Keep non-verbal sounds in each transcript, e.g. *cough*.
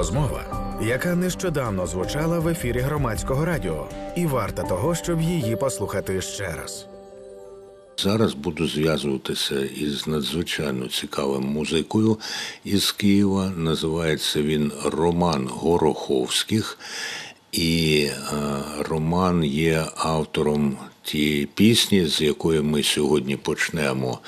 Розмова, яка нещодавно звучала в ефірі громадського радіо, і варта того, щоб її послухати ще раз. Зараз буду зв'язуватися із надзвичайно цікавим музикою із Києва. Називається він Роман Гороховських. І е, Роман є автором тієї пісні, з якої ми сьогодні почнемо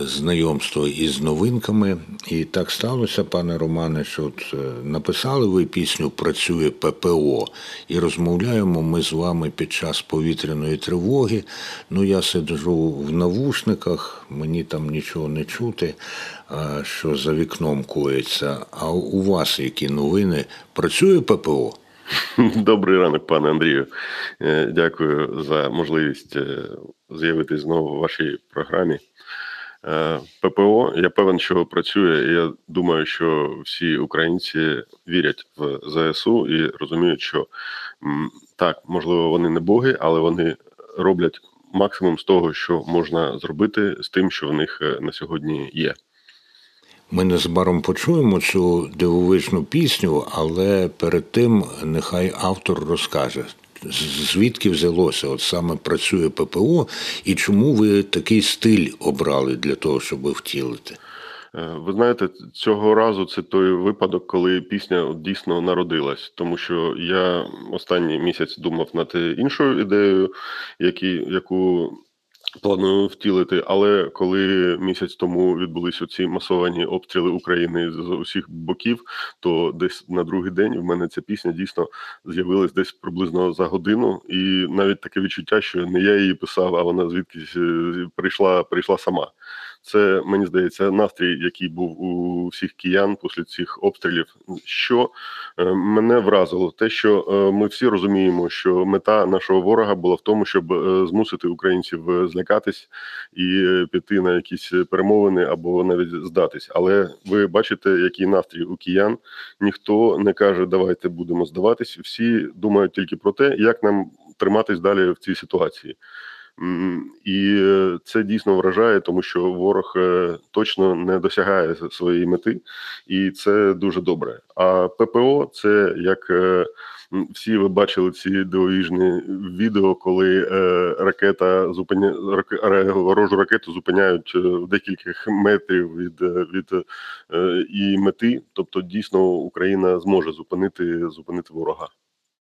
знайомство із новинками. І так сталося, пане Романе, що от е, написали ви пісню Працює ППО і розмовляємо ми з вами під час повітряної тривоги. Ну, я сиджу в навушниках, мені там нічого не чути, що за вікном коїться. А у вас які новини? Працює ППО? *laughs* Добрий ранок, пане Андрію. Е, Дякую за можливість е, з'явитись знову в вашій програмі. Е, ППО, я певен, що працює. і Я думаю, що всі українці вірять в ЗСУ і розуміють, що так, можливо, вони не боги, але вони роблять максимум з того, що можна зробити з тим, що в них е, на сьогодні є. Ми незабаром почуємо цю дивовижну пісню, але перед тим нехай автор розкаже, звідки взялося, от саме працює ППО, і чому ви такий стиль обрали для того, щоб втілити. Е, Ви знаєте, цього разу це той випадок, коли пісня дійсно народилась, тому що я останній місяць думав над іншою ідеєю, які, яку планую втілити. Але коли місяць тому відбулись оці масовані обстріли України з усіх боків, то десь на другий день в мене ця пісня дійсно з'явилась десь приблизно за годину, і навіть таке відчуття, що не я її писав, а вона звідкись е, прийшла, прийшла сама. Це мені здається настрій, який був у всіх киян після цих обстрілів. Що е, мене вразило, те, що е, ми всі розуміємо, що мета нашого ворога була в тому, щоб е, змусити українців злякатись і піти на якісь перемовини або навіть здатись. Але ви бачите, який настрій у киян. Ніхто не каже, давайте будемо здаватись. Всі думають тільки про те, як нам триматись далі в цій ситуації. І е, це дійсно вражає, тому що ворог е, точно не досягає своєї мети, і це дуже добре. А ППО це як е, всі ви бачили ці дивовижні відео, коли ракета зупиня ворожу ракету зупиняють в декілька метрів від, від і мети. Тобто, дійсно Україна зможе зупинити зупинити ворога.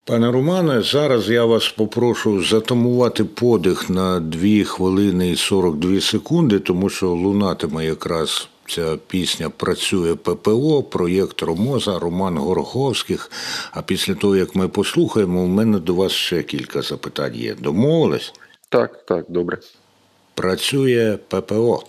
Пане Романе, зараз я вас попрошу затамувати подих на 2 хвилини і 42 секунди, тому що лунатиме якраз ця пісня Працює ППО, проєкт Ромоза, Роман Гороховських. А після того, як ми послухаємо, у мене до вас ще кілька запитань є. Домовились? Так, так, добре. Працює ППО.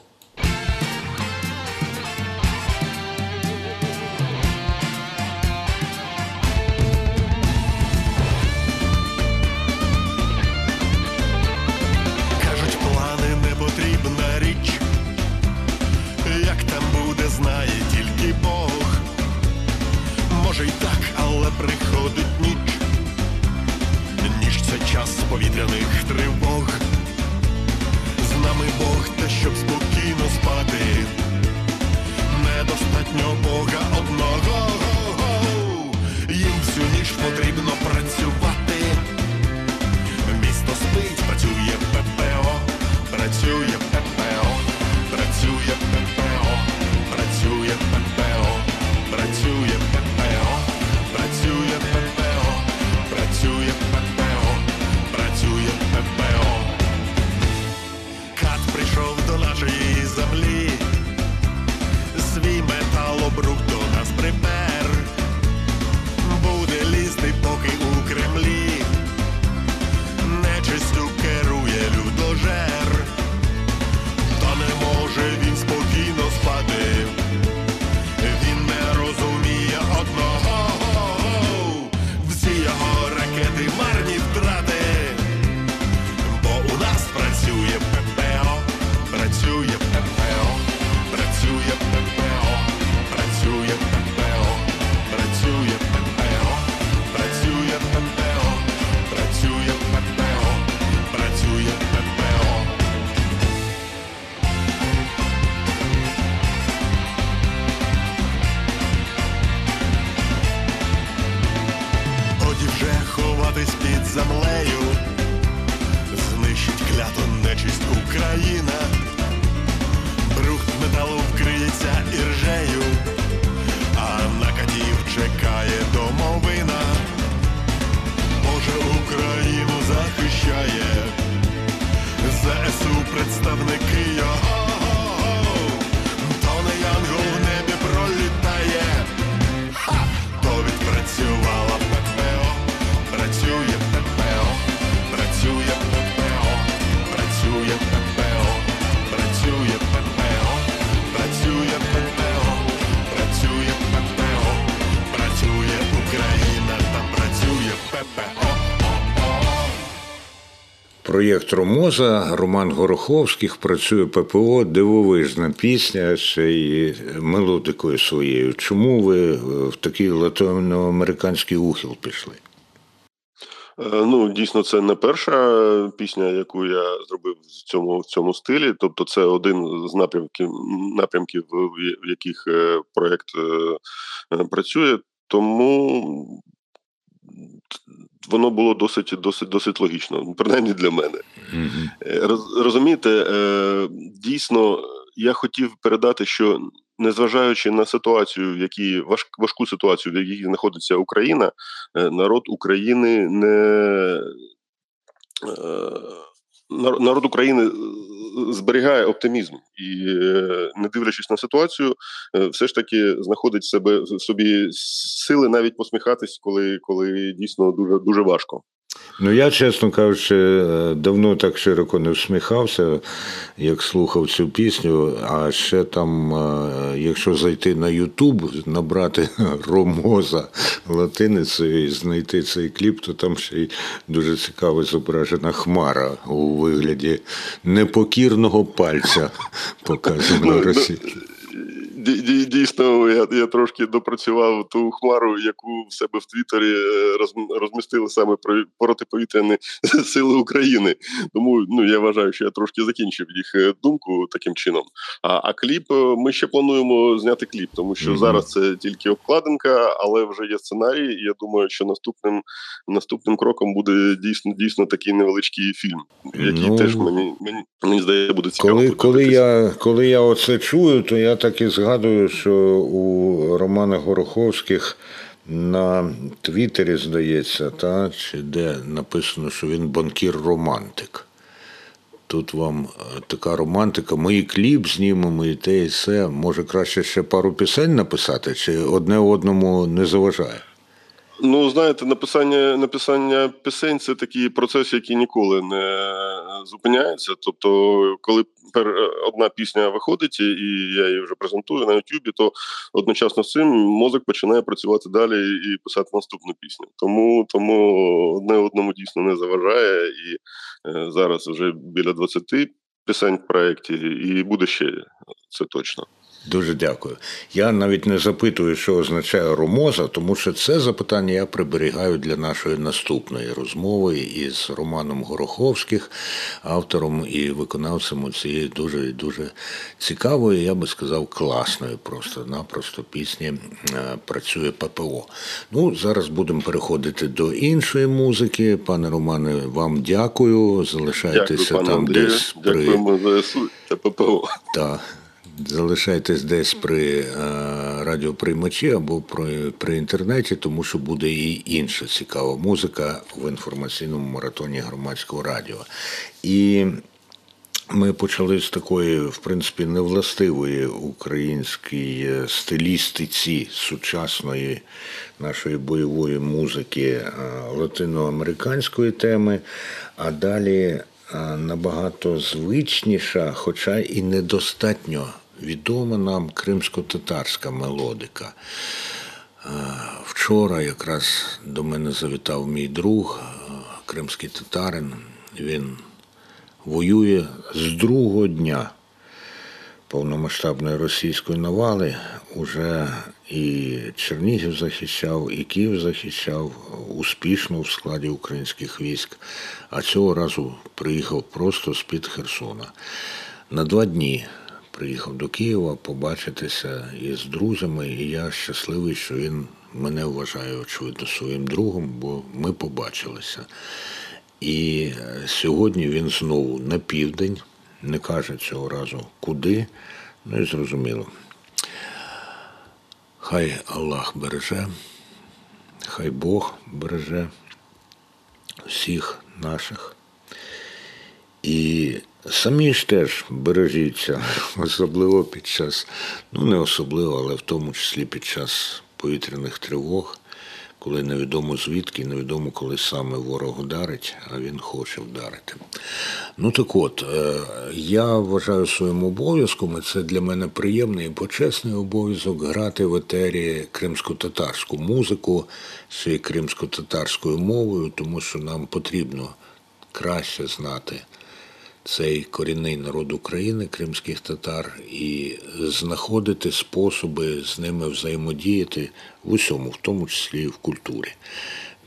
Проєкт Ромоза, Роман Гороховських, працює ППО, дивовижна пісня й мелодикою своєю. Чому ви в такий латиноамериканський ухил пішли? Е, Ну, дійсно, це не перша пісня, яку я зробив в цьому в цьому стилі. Тобто, це один з напрямків напрямків, в яких е, проєкт е, е, працює. Тому воно було досить досить досить логічно, принаймні для мене. Роз, розумієте, е, дійсно, я хотів передати, що незважаючи на ситуацію, в якій важ, важку ситуацію, в якій знаходиться Україна, е, народ України не народ України зберігає оптимізм і, е, не дивлячись на ситуацію, е, все ж таки знаходить себе в собі сили навіть посміхатись, коли, коли дійсно дуже дуже важко. Ну, я, чесно кажучи, е, давно так широко не всміхався, як слухав цю пісню. А ще там, е, якщо зайти на Ютуб, набрати *laughs* Ромоза латиницею і знайти цей кліп, то там ще й дуже цікаво зображена хмара у вигляді непокірного пальця, *laughs* показано Ну, Росії. Дій- дій- Дійсно, я, я трошки допрацював ту хмару, яку в себе в Твіттері е, роз- розмістили саме про протиповітряні *laughs* сили України. Тому ну я вважаю, що я трошки закінчив їх е, думку таким чином. А, а кліп е, ми ще плануємо зняти кліп, тому що Мгм. зараз це тільки обкладинка, але вже є сценарій. І я думаю, що наступним наступним кроком буде дійсно дійсно такий невеличкий фільм, який Ну, теж мені мені, мені здається буде цікаво. Коли, коли, я, коли я оце чую, то я так і згадую, що у Романа Гороховських на Твіттері, здається, та, чи де написано, що він банкір-романтик. Тут вам е, така романтика. Ми і кліп знімемо, і те, і все. Може, краще ще пару пісень написати, чи одне одному не заважає? Ну, знаєте, написання написання пісень це такий процес, який ніколи не зупиняється. Тобто, коли пер, одна пісня виходить, і я її вже презентую на Ютубі, то одночасно з цим мозок починає працювати далі і писати наступну пісню. Тому тому одне одному дійсно не заважає, і е, зараз вже біля 20 пісень в проєкті, і буде ще це точно. Дуже дякую. Я навіть не запитую, що означає ромоза, тому що це запитання я приберігаю для нашої наступної розмови із Романом Гороховських, автором і виконавцем цієї дуже дуже цікавої, я би сказав, класної просто-напросто пісні е, працює ППО. Ну, зараз будемо переходити до іншої музики. Пане Романе, вам дякую. Залишайтеся Дякую, пане там Андрію. десь при Дякуємо ЗСУ та ППО. та залишайтесь десь при е, радіоприймачі або при, при інтернеті, тому що буде і інша цікава музика в інформаційному маратоні громадського радіо. І ми почали з такої, в принципі, невластивої українській стилістиці сучасної нашої бойової музики е, латиноамериканської теми, а далі е, набагато звичніша, хоча і недостатньо відома нам кримсько-татарська мелодика. Е, Вчора якраз до мене завітав мій друг, е, кримський татарин. Він воює з другого дня повномасштабної російської навали. Уже і Чернігів захищав, і Київ захищав успішно в складі українських військ. А цього разу приїхав просто з-під Херсона. На два дні приїхав до Києва побачитися із друзями, і я щасливий, що він мене вважає, очевидно, своїм другом, бо ми побачилися. І е, сьогодні він знову на південь, не каже цього разу куди, ну і зрозуміло. Хай Аллах береже, хай Бог береже всіх наших. І самі ж теж бережіться, особливо під час, ну не особливо, але в тому числі під час повітряних тривог, коли невідомо звідки, невідомо, коли саме ворог ударить, а він хоче вдарити. Ну так от, е, я вважаю своїм обов'язком, і це для мене приємний і почесний обов'язок грати в етері кримсько-татарську музику й кримсько-татарською мовою, тому що нам потрібно краще знати цей корінний народ України, кримських татар, і знаходити способи з ними взаємодіяти в усьому, в тому числі і в культурі.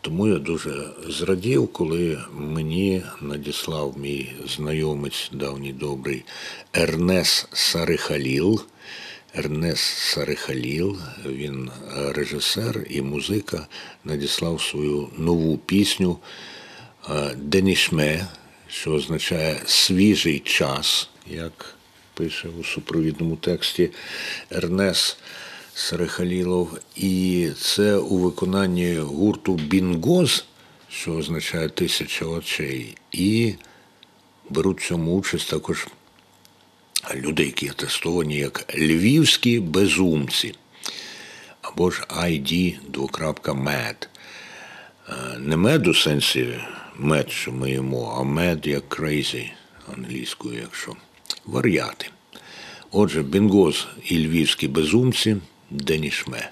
Тому я дуже зрадів, коли мені надіслав мій знайомець давній добрий Ернес Сарихаліл. Ернес Сарихаліл, він режисер і музика, надіслав свою нову пісню е, Денішме, що означає свіжий час, як пише у супровідному тексті Ернес Сарихалілов. І це у виконанні гурту Бінгоз, що означає тисяча очей, і беруть в цьому участь також люди, які атестовані як львівські безумці, або ж ID двокрапка мед. Не мед у сенсі мед, що а мед як crazy англійською, якщо вар'яти. Отже, Бінгоз і львівські безумці Денішме.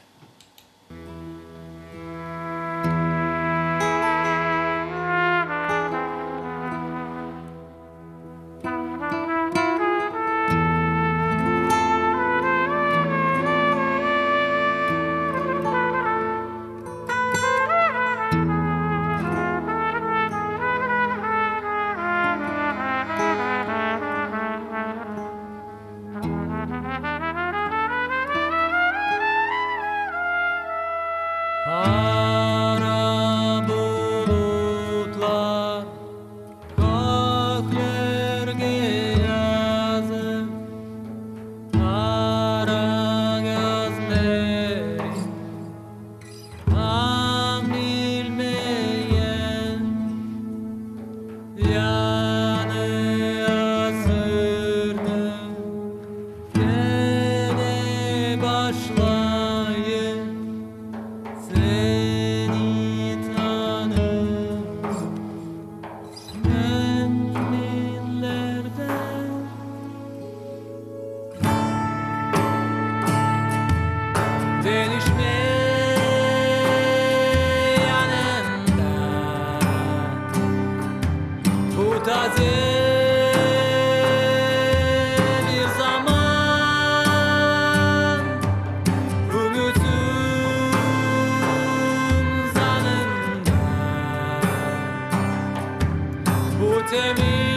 temido.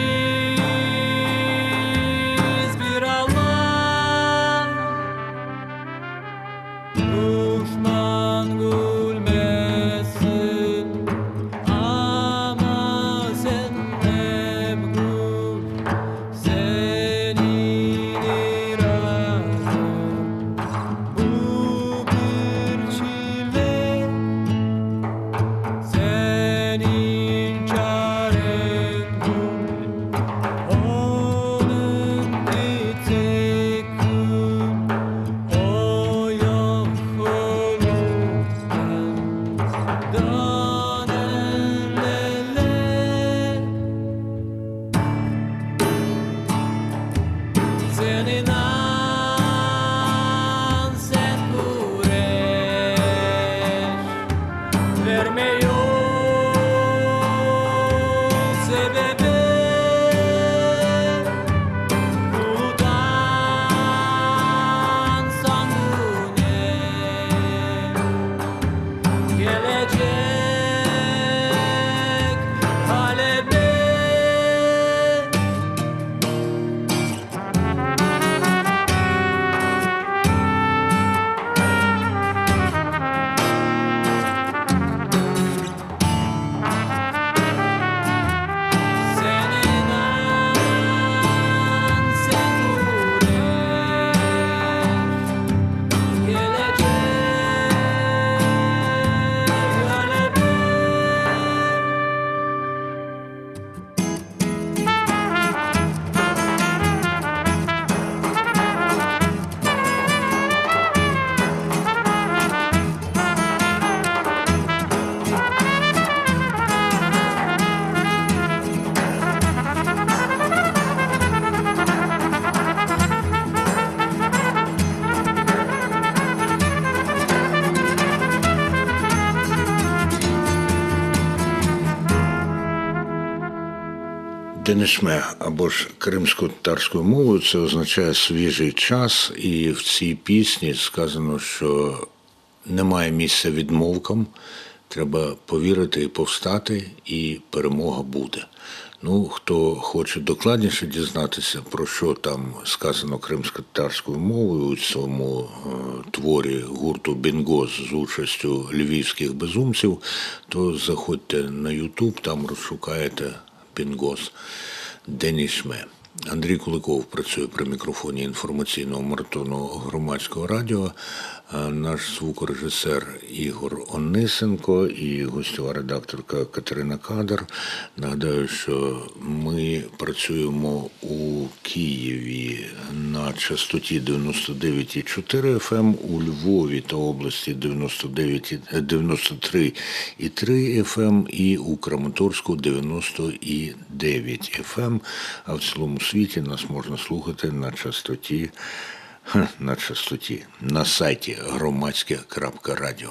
Денешме або ж кримсько-татарською мовою це означає свіжий час, і в цій пісні сказано, що немає місця відмовкам, треба повірити і повстати, і перемога буде. Ну, хто хоче докладніше дізнатися, про що там сказано кримсько-татарською мовою у цьому е, творі гурту Бінгоз з участю львівських безумців, то заходьте на Ютуб, там розшукаєте Бінгоз Денішме. Андрій Куликов працює при мікрофоні інформаційного маратону громадського радіо. Наш звукорежисер Ігор Онисенко і гостьова редакторка Катерина Кадр. Нагадаю, що ми працюємо у Києві на частоті 99,4 FM, ем, у Львові та області 99, 93,3 FM ем і у Краматорську 90,9 FM. Ем. А в цілому світі нас можна слухати на частоті на частоті на сайті громадське.радіо.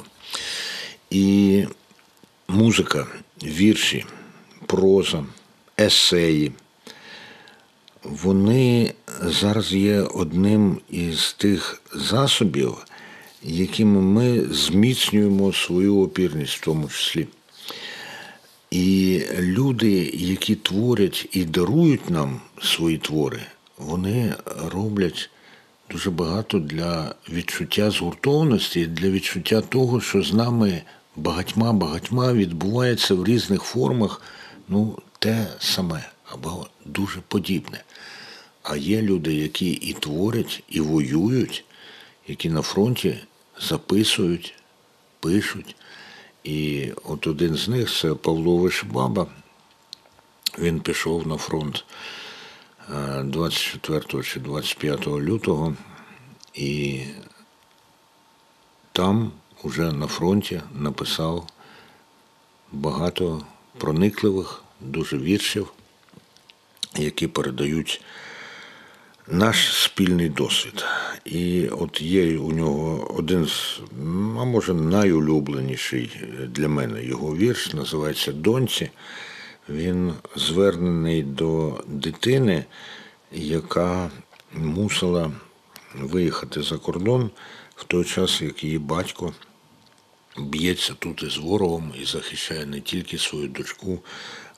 І музика, вірші, проза, есеї. Вони зараз є одним із тих засобів, якими ми зміцнюємо свою опірність в тому числі. І люди, які творять і дарують нам свої твори, вони роблять дуже багато для відчуття згуртованості, для відчуття того, що з нами багатьма-багатьма відбувається в різних формах ну, те саме або дуже подібне. А є люди, які і творять, і воюють, які на фронті записують, пишуть. І от один з них це Павло Вишбаба. Він пішов на фронт 24 чи 25 лютого, і там уже на фронті написав багато проникливих, дуже віршів, які передають наш спільний досвід. І от є у нього один з, а може, найулюбленіший для мене його вірш, називається Доньці він звернений до дитини, яка мусила виїхати за кордон в той час, як її батько б'ється тут із ворогом і захищає не тільки свою дочку,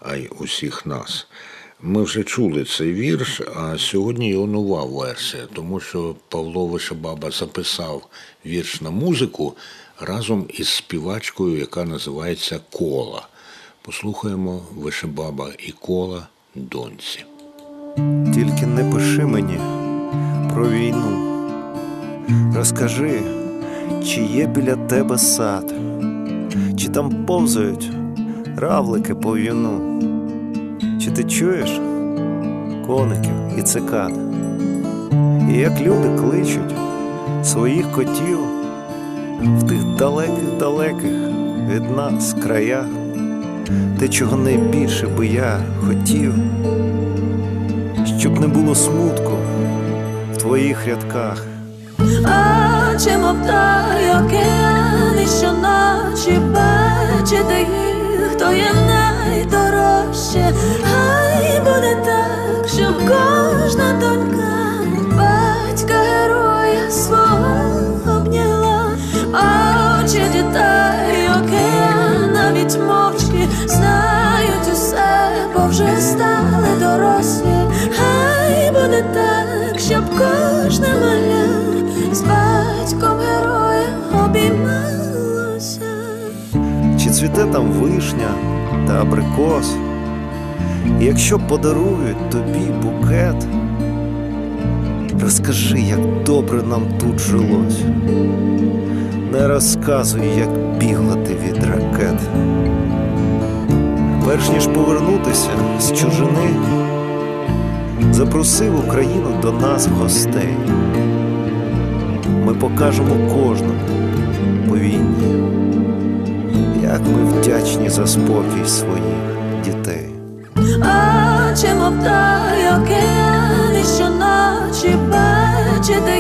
а й усіх нас. Ми вже чули цей вірш, а сьогодні його нова версія, тому що Павло Вишебаба записав вірш на музику разом із співачкою, яка називається Кола. Послухаємо Вишебаба і кола доньці. Тільки не пиши мені про війну. Розкажи, чи є біля тебе сад, чи там повзають равлики по в'юну, чи ти чуєш коників і цикад, і як люди кличуть своїх котів в тих далеких-далеких від нас краях те, чого найбільше би я хотів, щоб не було смутку в твоїх рядках. Очі, мов той океани, що ночі бачити їх, то є найдорожче, хай буде так, щоб кожна донька батька героя свого обняла, а очі дітей, океан навіть бо вже стали дорослі, хай буде так, щоб кожна маля з батьком героєм обіймалося. Чи цвіте там вишня та абрикос? Якщо подарують тобі букет, розкажи, як добре нам тут жилось. Не розказуй, як бігла ти від ракет. Перш ніж повернутися з чужини, запросив Україну до нас гостей. Ми покажемо кожному по війні, як ми вдячні за спокій своїх дітей. Мов той океани, що ночі бачити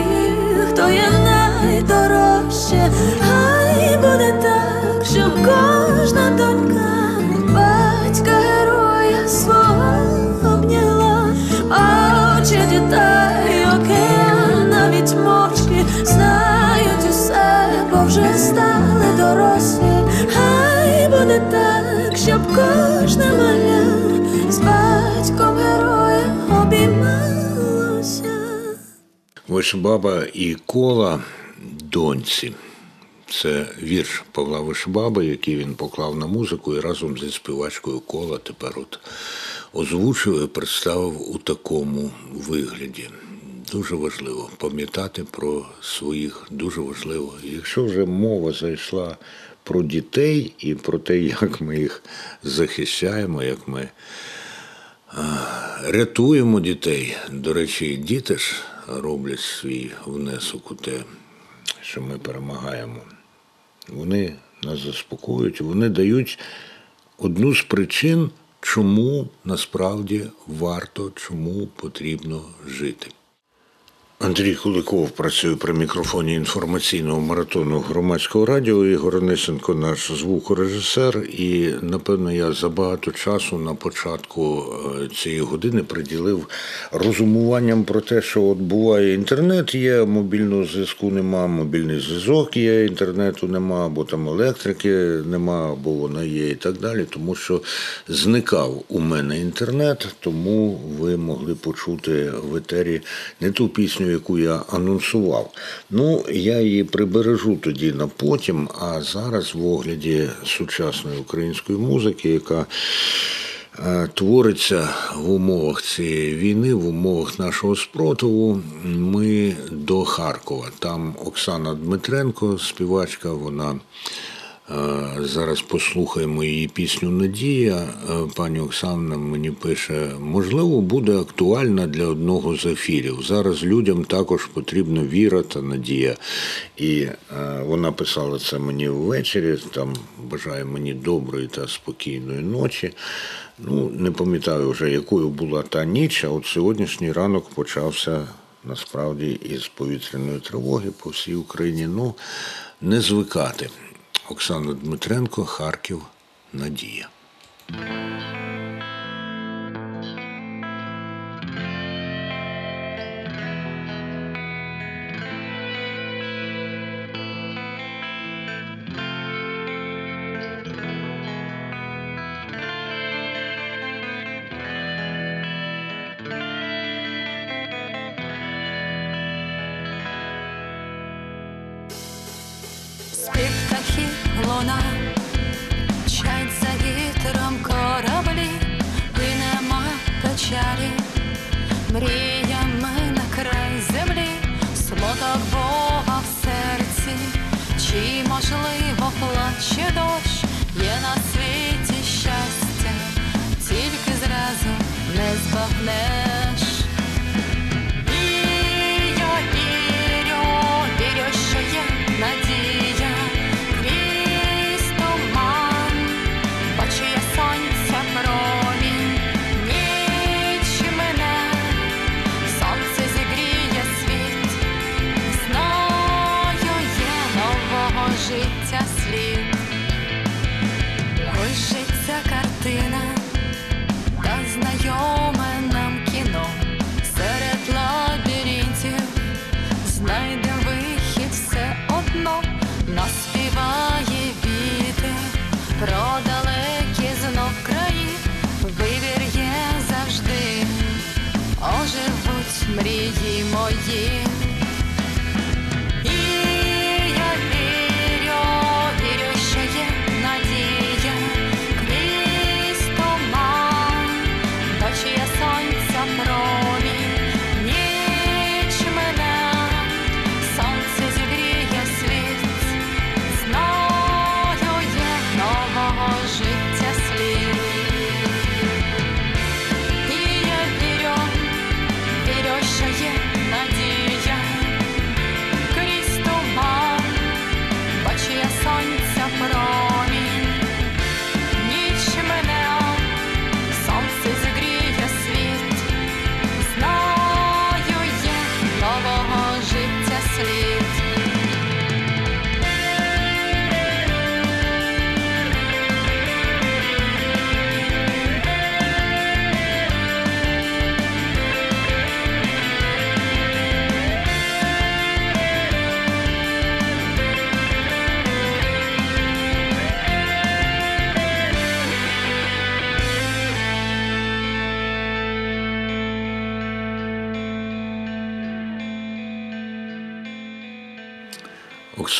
Вишибаба і кола доньці. Це вірш Павла Вишибаби, який він поклав на музику і разом зі співачкою кола тепер от озвучив і представив у такому вигляді. Дуже важливо пам'ятати про своїх, дуже важливо. Якщо вже мова зайшла про дітей і про те, як ми їх захищаємо, як ми рятуємо дітей. До речі, діти ж роблять свій внесок у те, що ми перемагаємо. Вони нас заспокоюють, вони дають одну з причин, чому насправді варто, чому потрібно жити. Андрій Куликов працює при мікрофоні інформаційного маратону громадського радіо. Ігор Онисенко наш звукорежисер. І напевно я забагато часу на початку е, цієї години приділив розумуванням про те, що от буває інтернет, є мобільного зв'язку, нема, мобільний зв'язок є, інтернету нема, або там електрики нема, або вона є, і так далі. Тому що зникав у мене інтернет, тому ви могли почути в етері не ту пісню, яку я анонсував. Ну, я її прибережу тоді на потім, а зараз в огляді сучасної української музики, яка е, твориться в умовах цієї війни, в умовах нашого спротиву, ми до Харкова. Там Оксана Дмитренко, співачка, вона. Е, Зараз послухаємо її пісню Надія. Е, Пані Оксана мені пише, можливо, буде актуальна для одного з ефірів. Зараз людям також потрібна віра та надія. І е, вона писала це мені ввечері. Там бажає мені доброї та спокійної ночі. Ну, не пам'ятаю вже, якою була та ніч, а от сьогоднішній ранок почався насправді із повітряної тривоги по всій Україні. Ну, не звикати. Оксана Дмитренко, Харків, Надія. Луна, чать за вітром кораблі, і печалі, мріями на край землі, смуток Бога в серці, чи можливо плаче дощ, є на світі Yeah.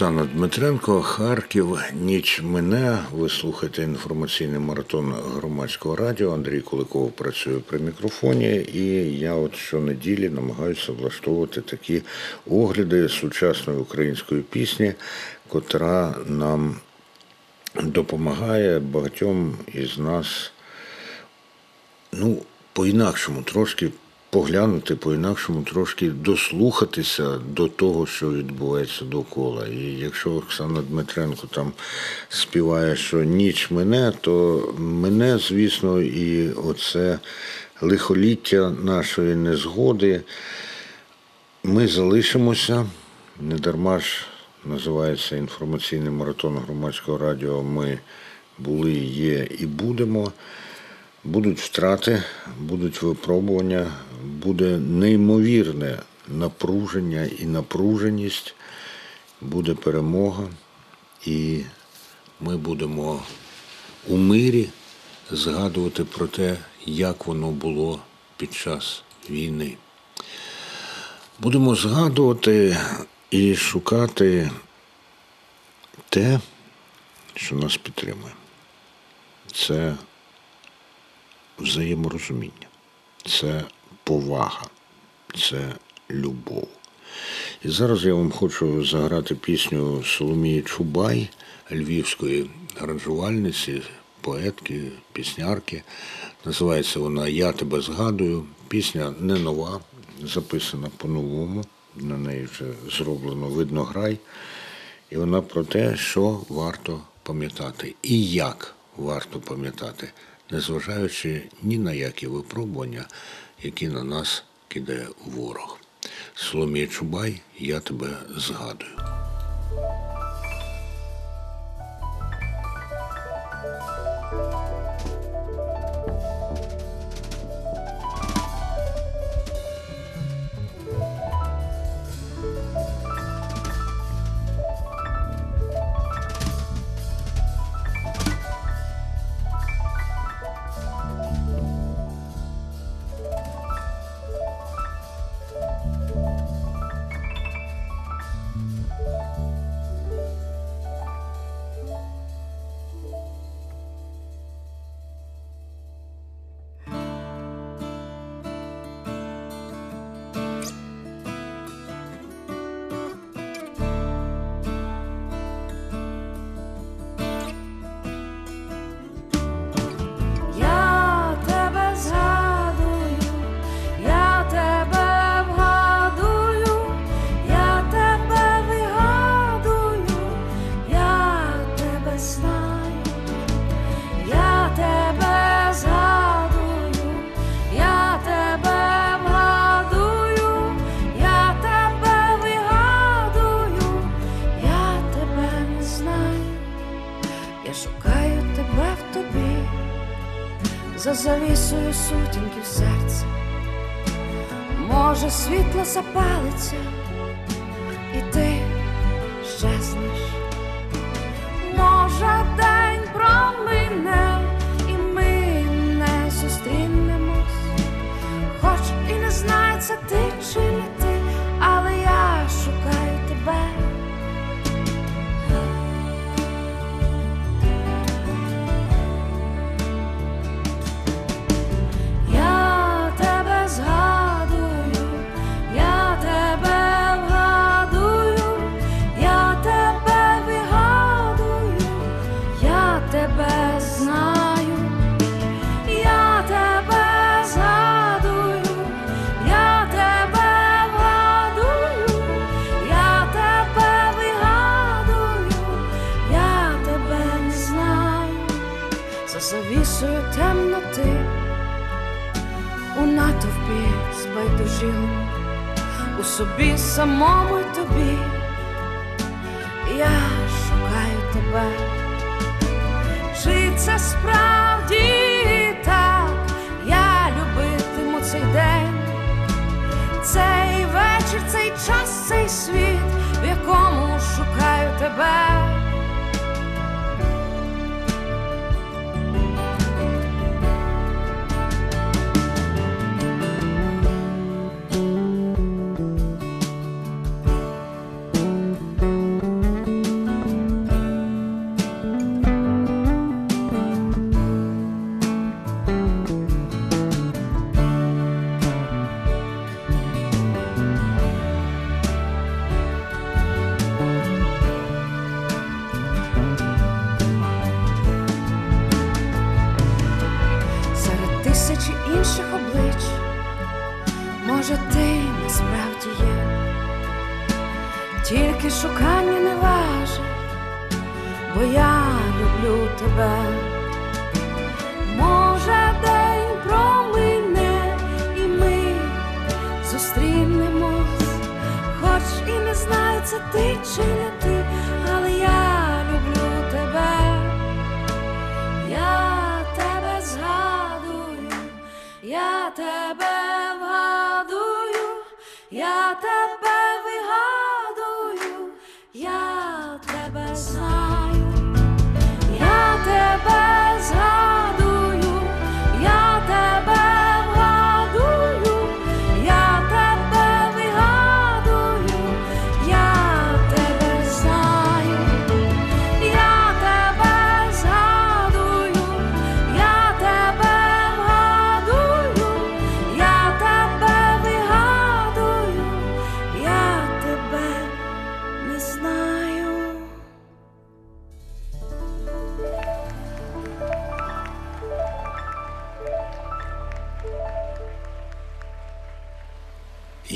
Оксана Дмитренко, Харків, ніч мене. Ви слухаєте інформаційний маратон громадського радіо. Андрій Куликов працює при мікрофоні, і я от щонеділі намагаюся влаштовувати такі огляди сучасної української пісні, котра нам допомагає багатьом із нас ну, по-інакшому трошки поглянути, по-інакшому трошки дослухатися до того, що відбувається довкола. І якщо Оксана Дмитренко там співає, що ніч мене, то мене, звісно, і оце лихоліття нашої незгоди. Ми залишимося, не дарма ж називається інформаційний маратон громадського радіо. Ми були, є і будемо. Будуть втрати, будуть випробування, буде неймовірне напруження і напруженість, буде перемога, і ми будемо у мирі згадувати про те, як воно було під час війни. Будемо згадувати і шукати те, що нас підтримує. Це взаєморозуміння, це повага, це любов. І зараз я вам хочу заграти пісню Соломії Чубай, львівської аранжувальниці, поетки, піснярки. Називається вона Я тебе згадую. Пісня не нова, записана по-новому. На неї вже зроблено видно грай. І вона про те, що варто пам'ятати і як варто пам'ятати, незважаючи ні на які випробування, які на нас кидає ворог. Соломія Чубай, я тебе згадую. Завісою сутінків серця. Може, світло запалиться, собі самому й тобі. Я шукаю тебе. Чи це справді так? Я любитиму цей день, цей вечір, цей час, цей світ, в якому шукаю тебе. Я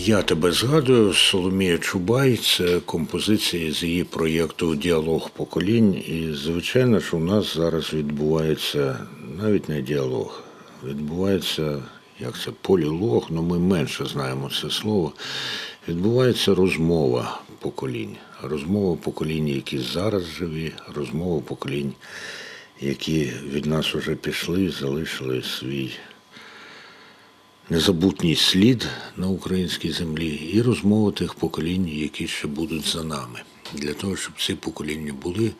Я тебе згадую, Соломія Чубай, це композиція з її проєкту Діалог поколінь. І, звичайно, що у нас зараз відбувається навіть не діалог, відбувається, як це, полілог, ну ми менше знаємо це слово. Відбувається розмова поколінь. Розмова поколінь, які зараз живі, розмова поколінь, які від нас уже пішли, залишили свій незабутній слід на українській землі і розмова тих поколінь, які ще будуть за нами. Для того, щоб ці покоління були,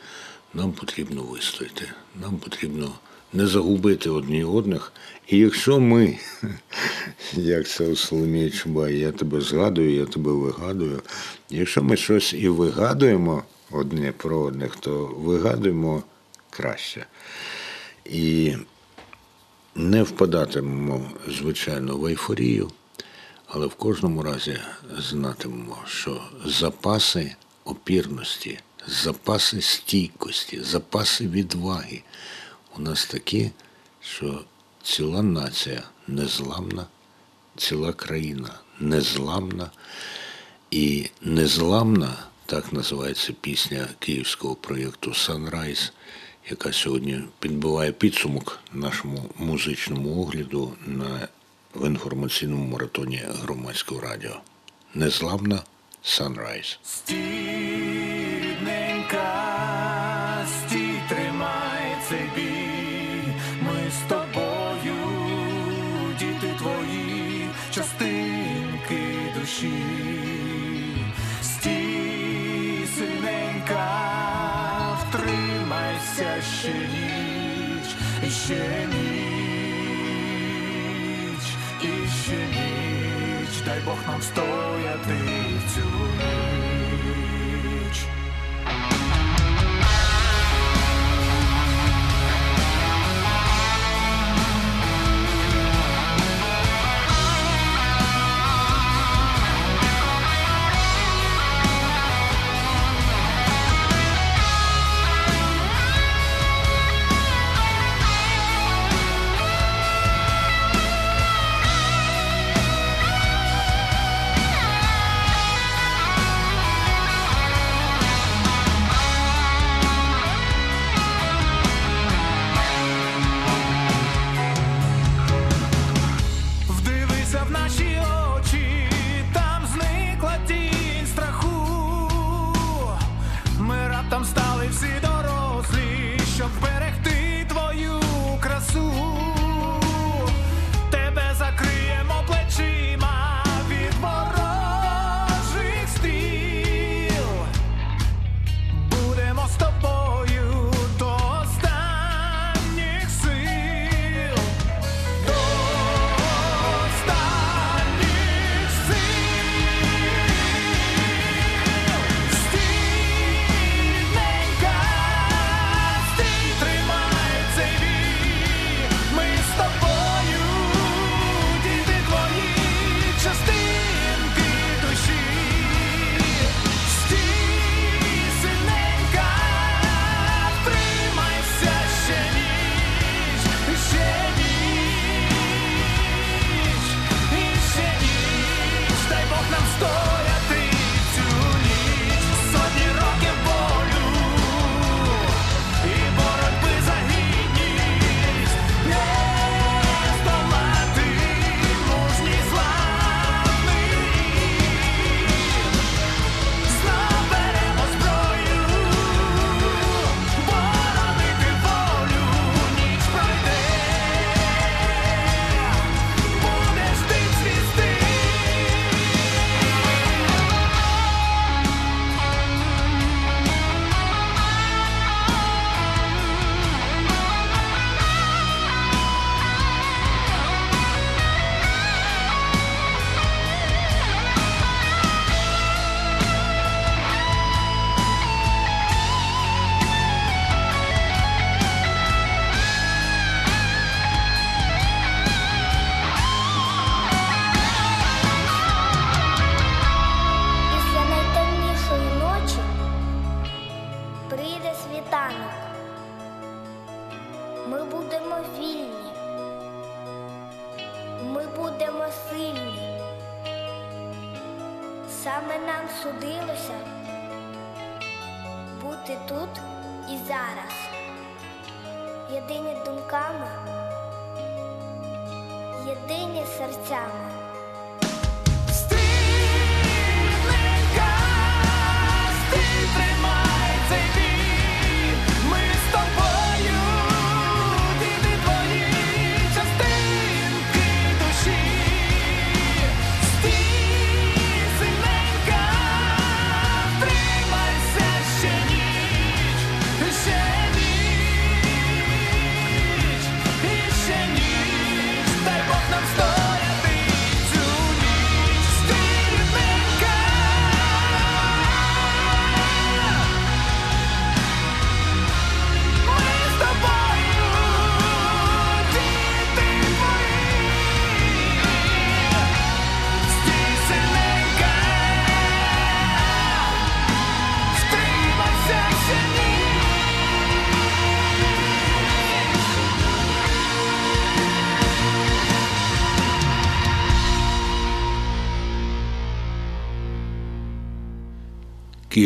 нам потрібно вистояти. Нам потрібно не загубити одні одних. І якщо ми, *laughs* як це у Соломії Чубай, я тебе згадую, я тебе вигадую. Якщо ми щось і вигадуємо одне про одних, то вигадуємо краще. І не впадатимемо, звичайно, в ейфорію, але в кожному разі знатимемо, що запаси опірності, запаси стійкості, запаси відваги у нас такі, що ціла нація незламна, ціла країна незламна. І незламна, так називається пісня київського проєкту Sunrise, яка сьогодні підбиває підсумок нашому музичному огляду на в інформаційному маратоні громадського радіо. Незламна Sunrise. Стідненька, стій. Ми з тобою, діти твої, частинки втримайся ще ніч, і ще ніч, і ще ніч, дай Бог нам стояти в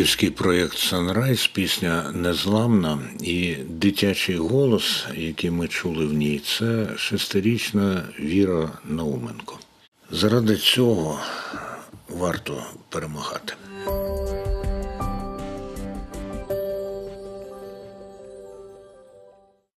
авторський проєкт Санрайз, пісня незламна і дитячий голос, який ми чули в ній, це шестирічна Віра Науменко. Заради цього варто перемагати.